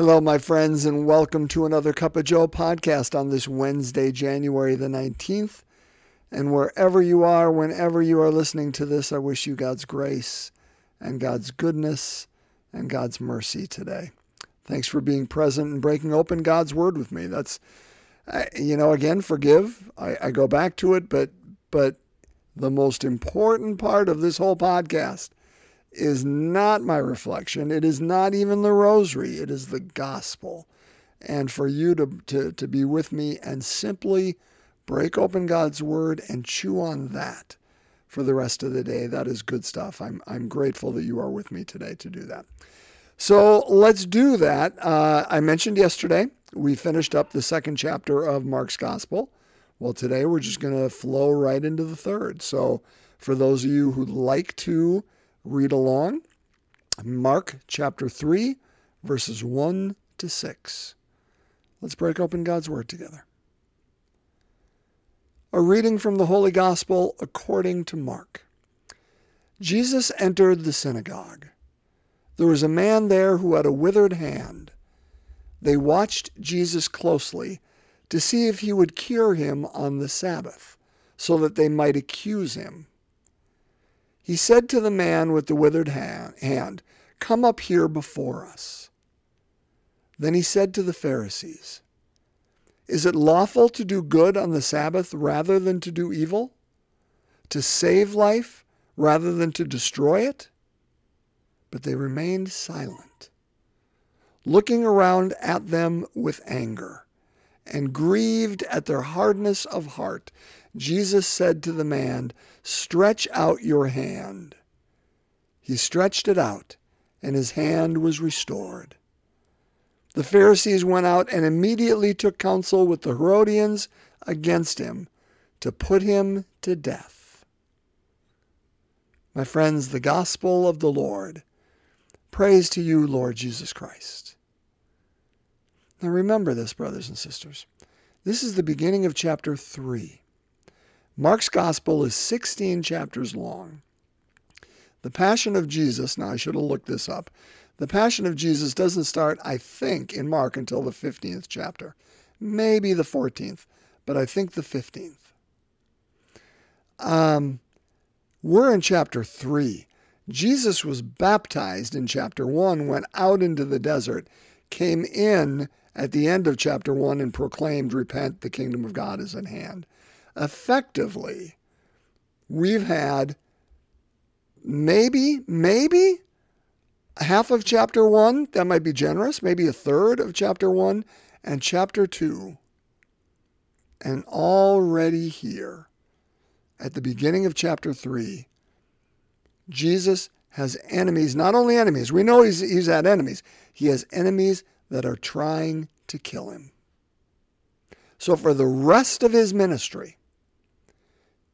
Hello, my friends, and welcome to another Cup of Joe podcast on this Wednesday, January the 19th. And wherever you are, whenever you are listening to this, I wish you God's grace and God's goodness and God's mercy today. Thanks for being present and breaking open God's Word with me. That's, you know, again, forgive. I, I go back to it, but but the most important part of this whole podcast is not my reflection. It is not even the rosary. It is the gospel. And for you to, to, to be with me and simply break open God's word and chew on that for the rest of the day, that is good stuff. I'm, I'm grateful that you are with me today to do that. So let's do that. Uh, I mentioned yesterday we finished up the second chapter of Mark's gospel. Well, today we're just going to flow right into the third. So for those of you who like to read along. Mark chapter 3, verses 1 to 6. Let's break open God's Word together. A reading from the Holy Gospel according to Mark. Jesus entered the synagogue. There was a man there who had a withered hand. They watched Jesus closely to see if he would cure him on the Sabbath, so that they might accuse him. He said to the man with the withered hand, Come up here before us. Then he said to the Pharisees, Is it lawful to do good on the Sabbath rather than to do evil? To save life rather than to destroy it? But they remained silent, looking around at them with anger, and grieved at their hardness of heart. Jesus said to the man, Stretch out your hand. He stretched it out, and his hand was restored. The Pharisees went out and immediately took counsel with the Herodians against him to put him to death. My friends, the gospel of the Lord. Praise to you, Lord Jesus Christ. Now remember this, brothers and sisters. This is the beginning of chapter 3. Mark's gospel is 16 chapters long. The Passion of Jesus, now I should have looked this up. The Passion of Jesus doesn't start, I think, in Mark until the 15th chapter. Maybe the 14th, but I think the 15th. Um, we're in chapter 3. Jesus was baptized in chapter 1, went out into the desert, came in at the end of chapter 1 and proclaimed, Repent, the kingdom of God is at hand effectively, we've had maybe, maybe half of chapter one, that might be generous, maybe a third of chapter one, and chapter two. And already here, at the beginning of chapter three, Jesus has enemies, not only enemies, we know he's, he's had enemies, he has enemies that are trying to kill him. So for the rest of his ministry,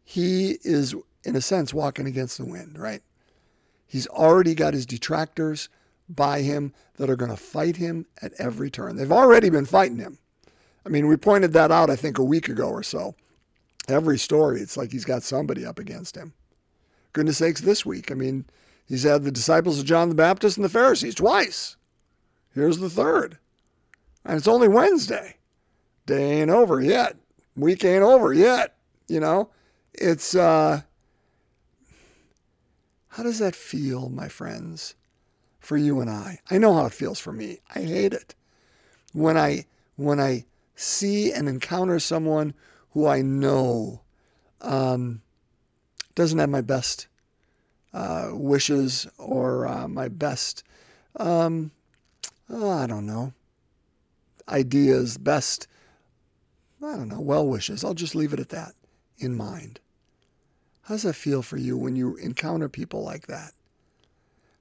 he is, in a sense, walking against the wind, right? He's already got his detractors by him that are going to fight him at every turn. They've already been fighting him. I mean, we pointed that out, I think, a week ago or so. Every story, it's like he's got somebody up against him. Goodness sakes, this week, I mean, he's had the disciples of John the Baptist and the Pharisees twice. Here's the third. And it's only Wednesday. Day ain't over yet. Week ain't over yet, you know? It's, uh, how does that feel, my friends, for you and I? I know how it feels for me. I hate it. When I, when I see and encounter someone who I know um, doesn't have my best uh, wishes or uh, my best, um, oh, I don't know, ideas, best, I don't know, well wishes. I'll just leave it at that in mind. How does that feel for you when you encounter people like that?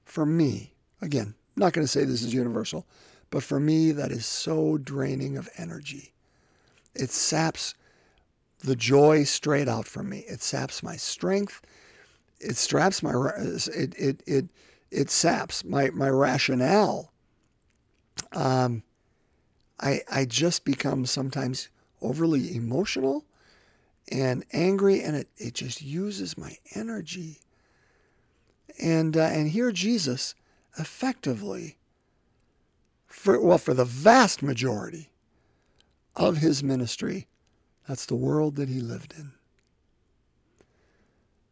For me, again, not going to say this is universal, but for me, that is so draining of energy. It saps the joy straight out from me. It saps my strength. It straps my it it it it saps my my rationale. Um, I I just become sometimes overly emotional and angry, and it, it just uses my energy. And, uh, and here Jesus effectively for, well, for the vast majority of his ministry, that's the world that he lived in.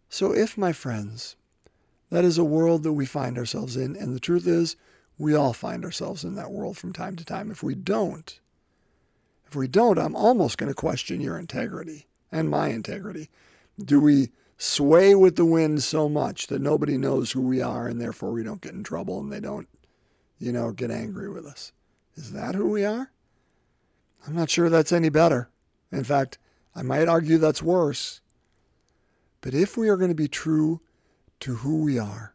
So, if, my friends, that is a world that we find ourselves in, and the truth is, we all find ourselves in that world from time to time. If we don't, if we don't, I'm almost going to question your integrity and my integrity. Do we sway with the wind so much that nobody knows who we are and therefore we don't get in trouble and they don't, you know, get angry with us? Is that who we are? I'm not sure that's any better. In fact, I might argue that's worse. But if we are going to be true to who we are,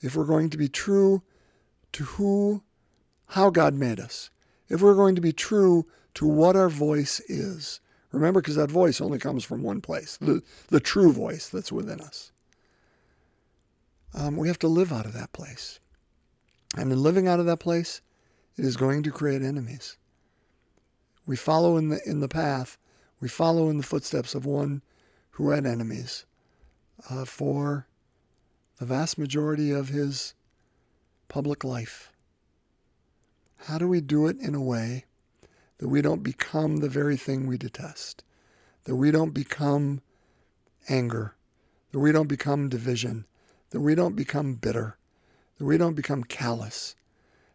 if we're going to be true to who, how God made us, if we're going to be true to what our voice is, remember, because that voice only comes from one place, the, the true voice that's within us. Um, we have to live out of that place. And in living out of that place, it is going to create enemies. We follow in the in the path. We follow in the footsteps of one who had enemies uh, for the vast majority of his public life. How do we do it in a way that we don't become the very thing we detest, that we don't become anger, that we don't become division, that we don't become bitter, that we don't become callous,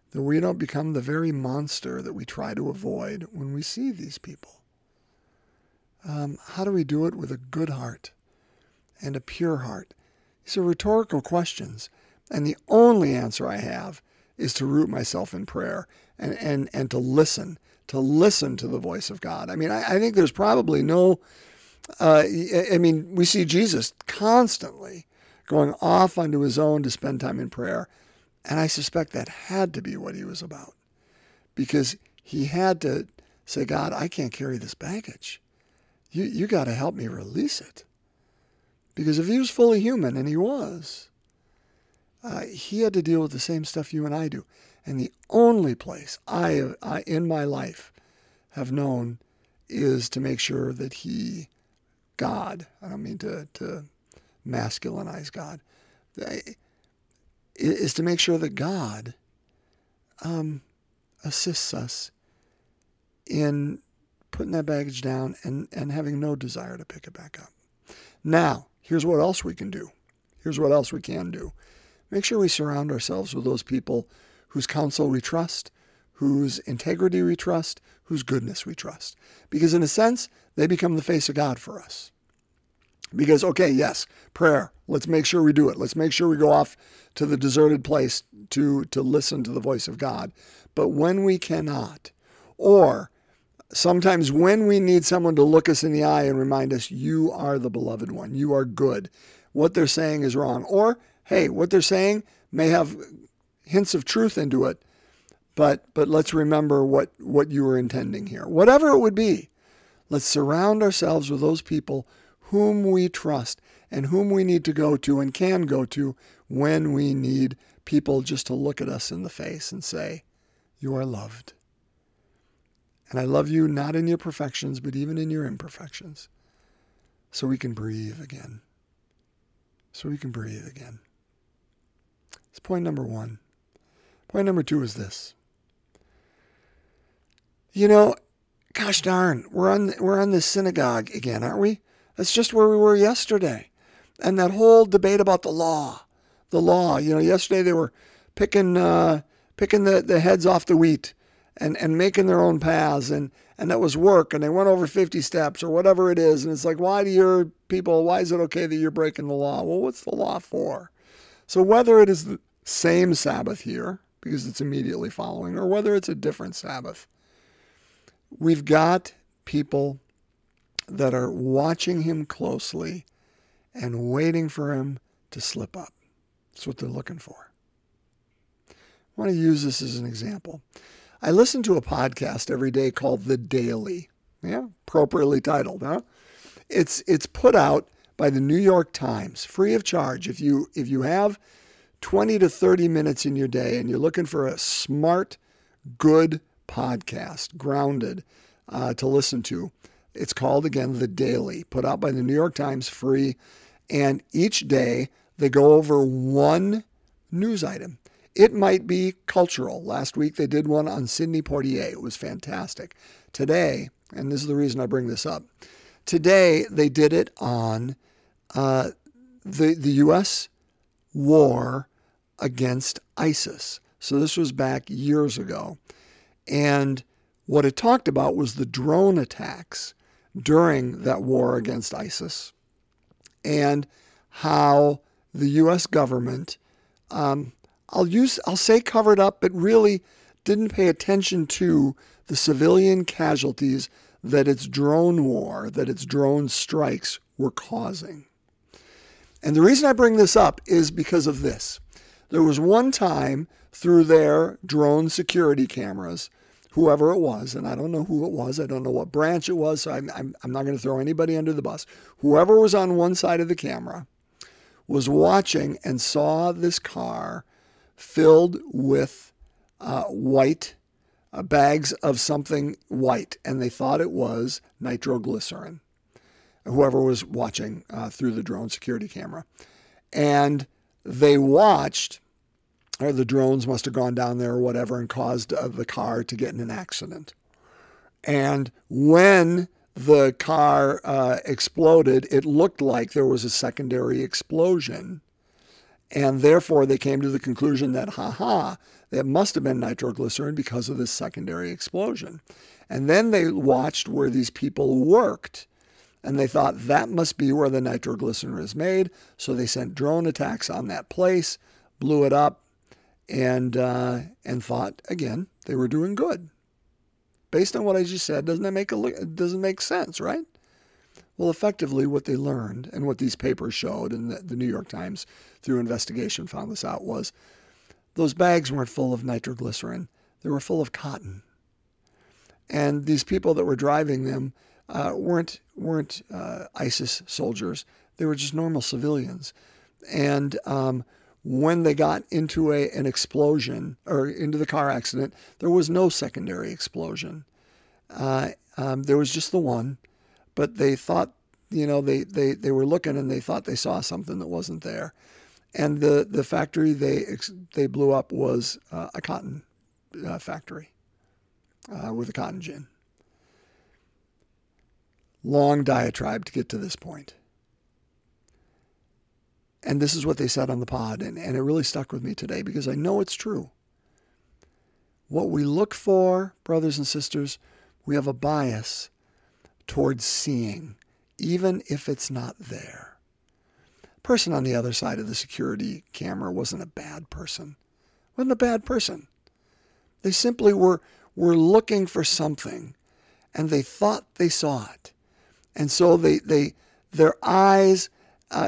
that we don't become the very monster that we try to avoid when we see these people. Um, how do we do it with a good heart and a pure heart? These are rhetorical questions, and the only answer I have is to root myself in prayer and, and, and to listen, to listen to the voice of God. I mean, I, I think there's probably no, uh, I mean, we see Jesus constantly going off onto his own to spend time in prayer. And I suspect that had to be what he was about because he had to say, God, I can't carry this baggage. You, you got to help me release it. Because if he was fully human, and he was, uh, he had to deal with the same stuff you and I do. And the only place I, I, in my life, have known is to make sure that he, God, I don't mean to, to masculinize God, is to make sure that God um, assists us in putting that baggage down and, and having no desire to pick it back up. Now, here's what else we can do. Here's what else we can do. Make sure we surround ourselves with those people whose counsel we trust, whose integrity we trust, whose goodness we trust. Because in a sense, they become the face of God for us. Because, okay, yes, prayer. Let's make sure we do it. Let's make sure we go off to the deserted place to, to listen to the voice of God. But when we cannot, or sometimes when we need someone to look us in the eye and remind us, you are the beloved one, you are good, what they're saying is wrong. Or, hey, what they're saying may have hints of truth into it, but, but let's remember what, what you were intending here. Whatever it would be, let's surround ourselves with those people whom we trust and whom we need to go to and can go to when we need people just to look at us in the face and say, You are loved. And I love you not in your perfections, but even in your imperfections, so we can breathe again. So we can breathe again. Point number one. Point number two is this. You know, gosh darn, we're on we're on this synagogue again, aren't we? That's just where we were yesterday. And that whole debate about the law, the law. You know, yesterday they were picking uh, picking the, the heads off the wheat and, and making their own paths and, and that was work and they went over 50 steps or whatever it is. And it's like, why do your people, why is it okay that you're breaking the law? Well, what's the law for? So whether it is same Sabbath here, because it's immediately following, or whether it's a different Sabbath, we've got people that are watching him closely and waiting for him to slip up. That's what they're looking for. I want to use this as an example. I listen to a podcast every day called The Daily. Yeah, appropriately titled, huh? It's it's put out by the New York Times, free of charge. If you if you have 20 to 30 minutes in your day and you're looking for a smart, good podcast, grounded, uh, to listen to, it's called again The Daily, put out by the New York Times, free. And each day they go over one news item. it might be cultural. Last week they did one on Sidney Poitier. It was fantastic. Today, and this is the reason I bring this up, today they did it on uh, the, the U.S. war against ISIS. So this was back years ago. And what it talked about was the drone attacks during that war against ISIS and how the U.S. government, um, I'll use, I'll say covered up, but really didn't pay attention to the civilian casualties that its drone war, that its drone strikes were causing. And the reason I bring this up is because of this. There was one time through their drone security cameras, whoever it was, and I don't know who it was, I don't know what branch it was, so I'm, I'm, I'm not going to throw anybody under the bus. Whoever was on one side of the camera was watching and saw this car filled with uh, white uh, bags of something white, and they thought it was nitroglycerin. Whoever was watching uh, through the drone security camera. And they watched, or the drones must have gone down there or whatever and caused uh, the car to get in an accident. And when the car uh, exploded, it looked like there was a secondary explosion. And therefore, they came to the conclusion that, haha, that must have been nitroglycerin because of this secondary explosion. And then they watched where these people worked and they thought that must be where the nitroglycerin is made. So they sent drone attacks on that place, blew it up, and uh, and thought again they were doing good. Based on what I just said, doesn't that make a doesn't make sense, right? Well, effectively, what they learned and what these papers showed, and the, the New York Times, through investigation, found this out was those bags weren't full of nitroglycerin; they were full of cotton. And these people that were driving them uh, weren't weren't uh, ISIS soldiers. They were just normal civilians. And um, when they got into a, an explosion or into the car accident, there was no secondary explosion. Uh, um, there was just the one, but they thought, you know, they, they, they were looking and they thought they saw something that wasn't there. And the, the factory they, they blew up was uh, a cotton uh, factory uh, with a cotton gin long diatribe to get to this point. And this is what they said on the pod, and, and it really stuck with me today because I know it's true. What we look for, brothers and sisters, we have a bias towards seeing, even if it's not there. Person on the other side of the security camera wasn't a bad person. Wasn't a bad person. They simply were were looking for something and they thought they saw it. And so they, they their eyes uh,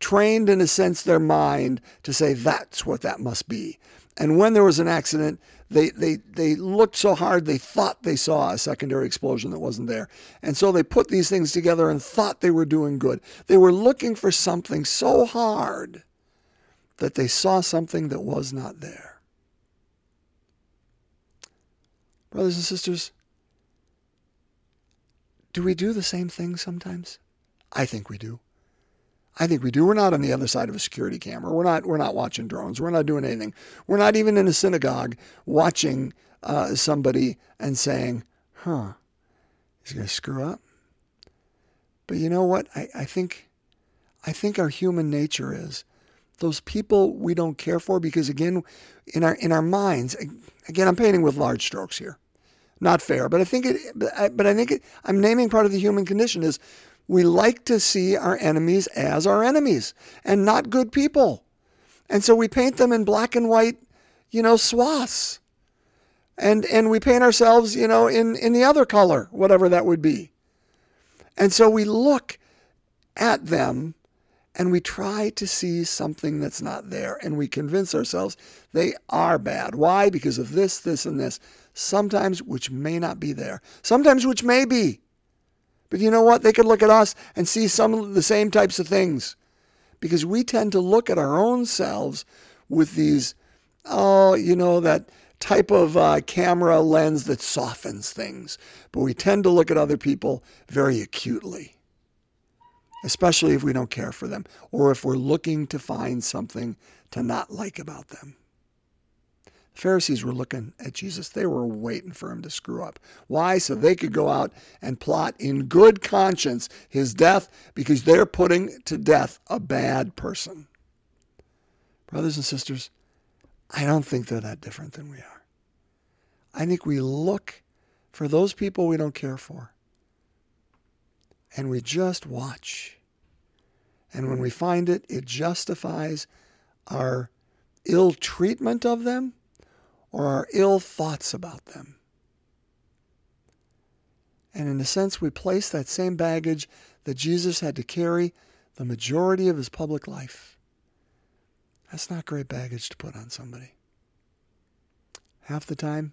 trained, in a sense, their mind to say that's what that must be. And when there was an accident, they, they, they looked so hard they thought they saw a secondary explosion that wasn't there. And so they put these things together and thought they were doing good. They were looking for something so hard that they saw something that was not there. Brothers and sisters, do we do the same thing sometimes? I think we do. I think we do. We're not on the other side of a security camera. We're not. We're not watching drones. We're not doing anything. We're not even in a synagogue watching uh, somebody and saying, "Huh, he's going to screw up." But you know what? I, I think, I think our human nature is those people we don't care for because again, in our in our minds, again, I'm painting with large strokes here not fair. But I think it. But I think it, I'm naming part of the human condition is we like to see our enemies as our enemies and not good people, and so we paint them in black and white, you know, swaths, and and we paint ourselves, you know, in in the other color, whatever that would be, and so we look at them and we try to see something that's not there and we convince ourselves they are bad. Why? Because of this, this, and this sometimes which may not be there, sometimes which may be. But you know what? They could look at us and see some of the same types of things because we tend to look at our own selves with these, oh, you know, that type of uh, camera lens that softens things. But we tend to look at other people very acutely, especially if we don't care for them or if we're looking to find something to not like about them. Pharisees were looking at Jesus. They were waiting for him to screw up. Why? So they could go out and plot in good conscience his death because they're putting to death a bad person. Brothers and sisters, I don't think they're that different than we are. I think we look for those people we don't care for and we just watch. And when we find it, it justifies our ill treatment of them or our ill thoughts about them. And in a sense, we place that same baggage that Jesus had to carry the majority of his public life. That's not great baggage to put on somebody. Half the time,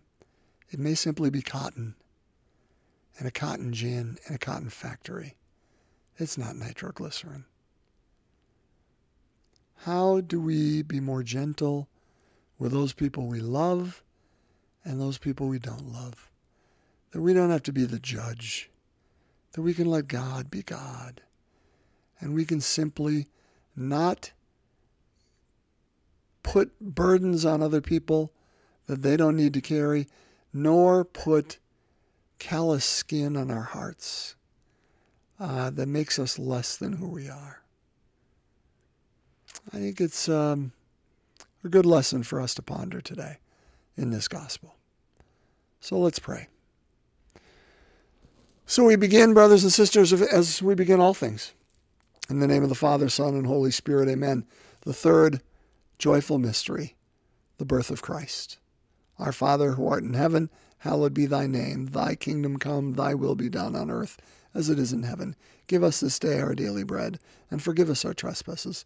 it may simply be cotton and a cotton gin and a cotton factory. It's not nitroglycerin. How do we be more gentle with those people we love and those people we don't love? That we don't have to be the judge, that we can let God be God, and we can simply not put burdens on other people that they don't need to carry, nor put callous skin on our hearts uh, that makes us less than who we are. I think it's um, a good lesson for us to ponder today in this gospel. So let's pray. So we begin, brothers and sisters, as we begin all things. In the name of the Father, Son, and Holy Spirit, amen. The third joyful mystery, the birth of Christ. Our Father who art in heaven, hallowed be thy name. Thy kingdom come, thy will be done on earth as it is in heaven. Give us this day our daily bread, and forgive us our trespasses,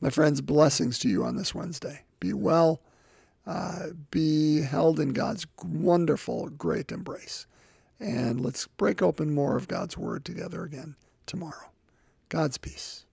My friends, blessings to you on this Wednesday. Be well. Uh, be held in God's wonderful, great embrace. And let's break open more of God's Word together again tomorrow. God's peace.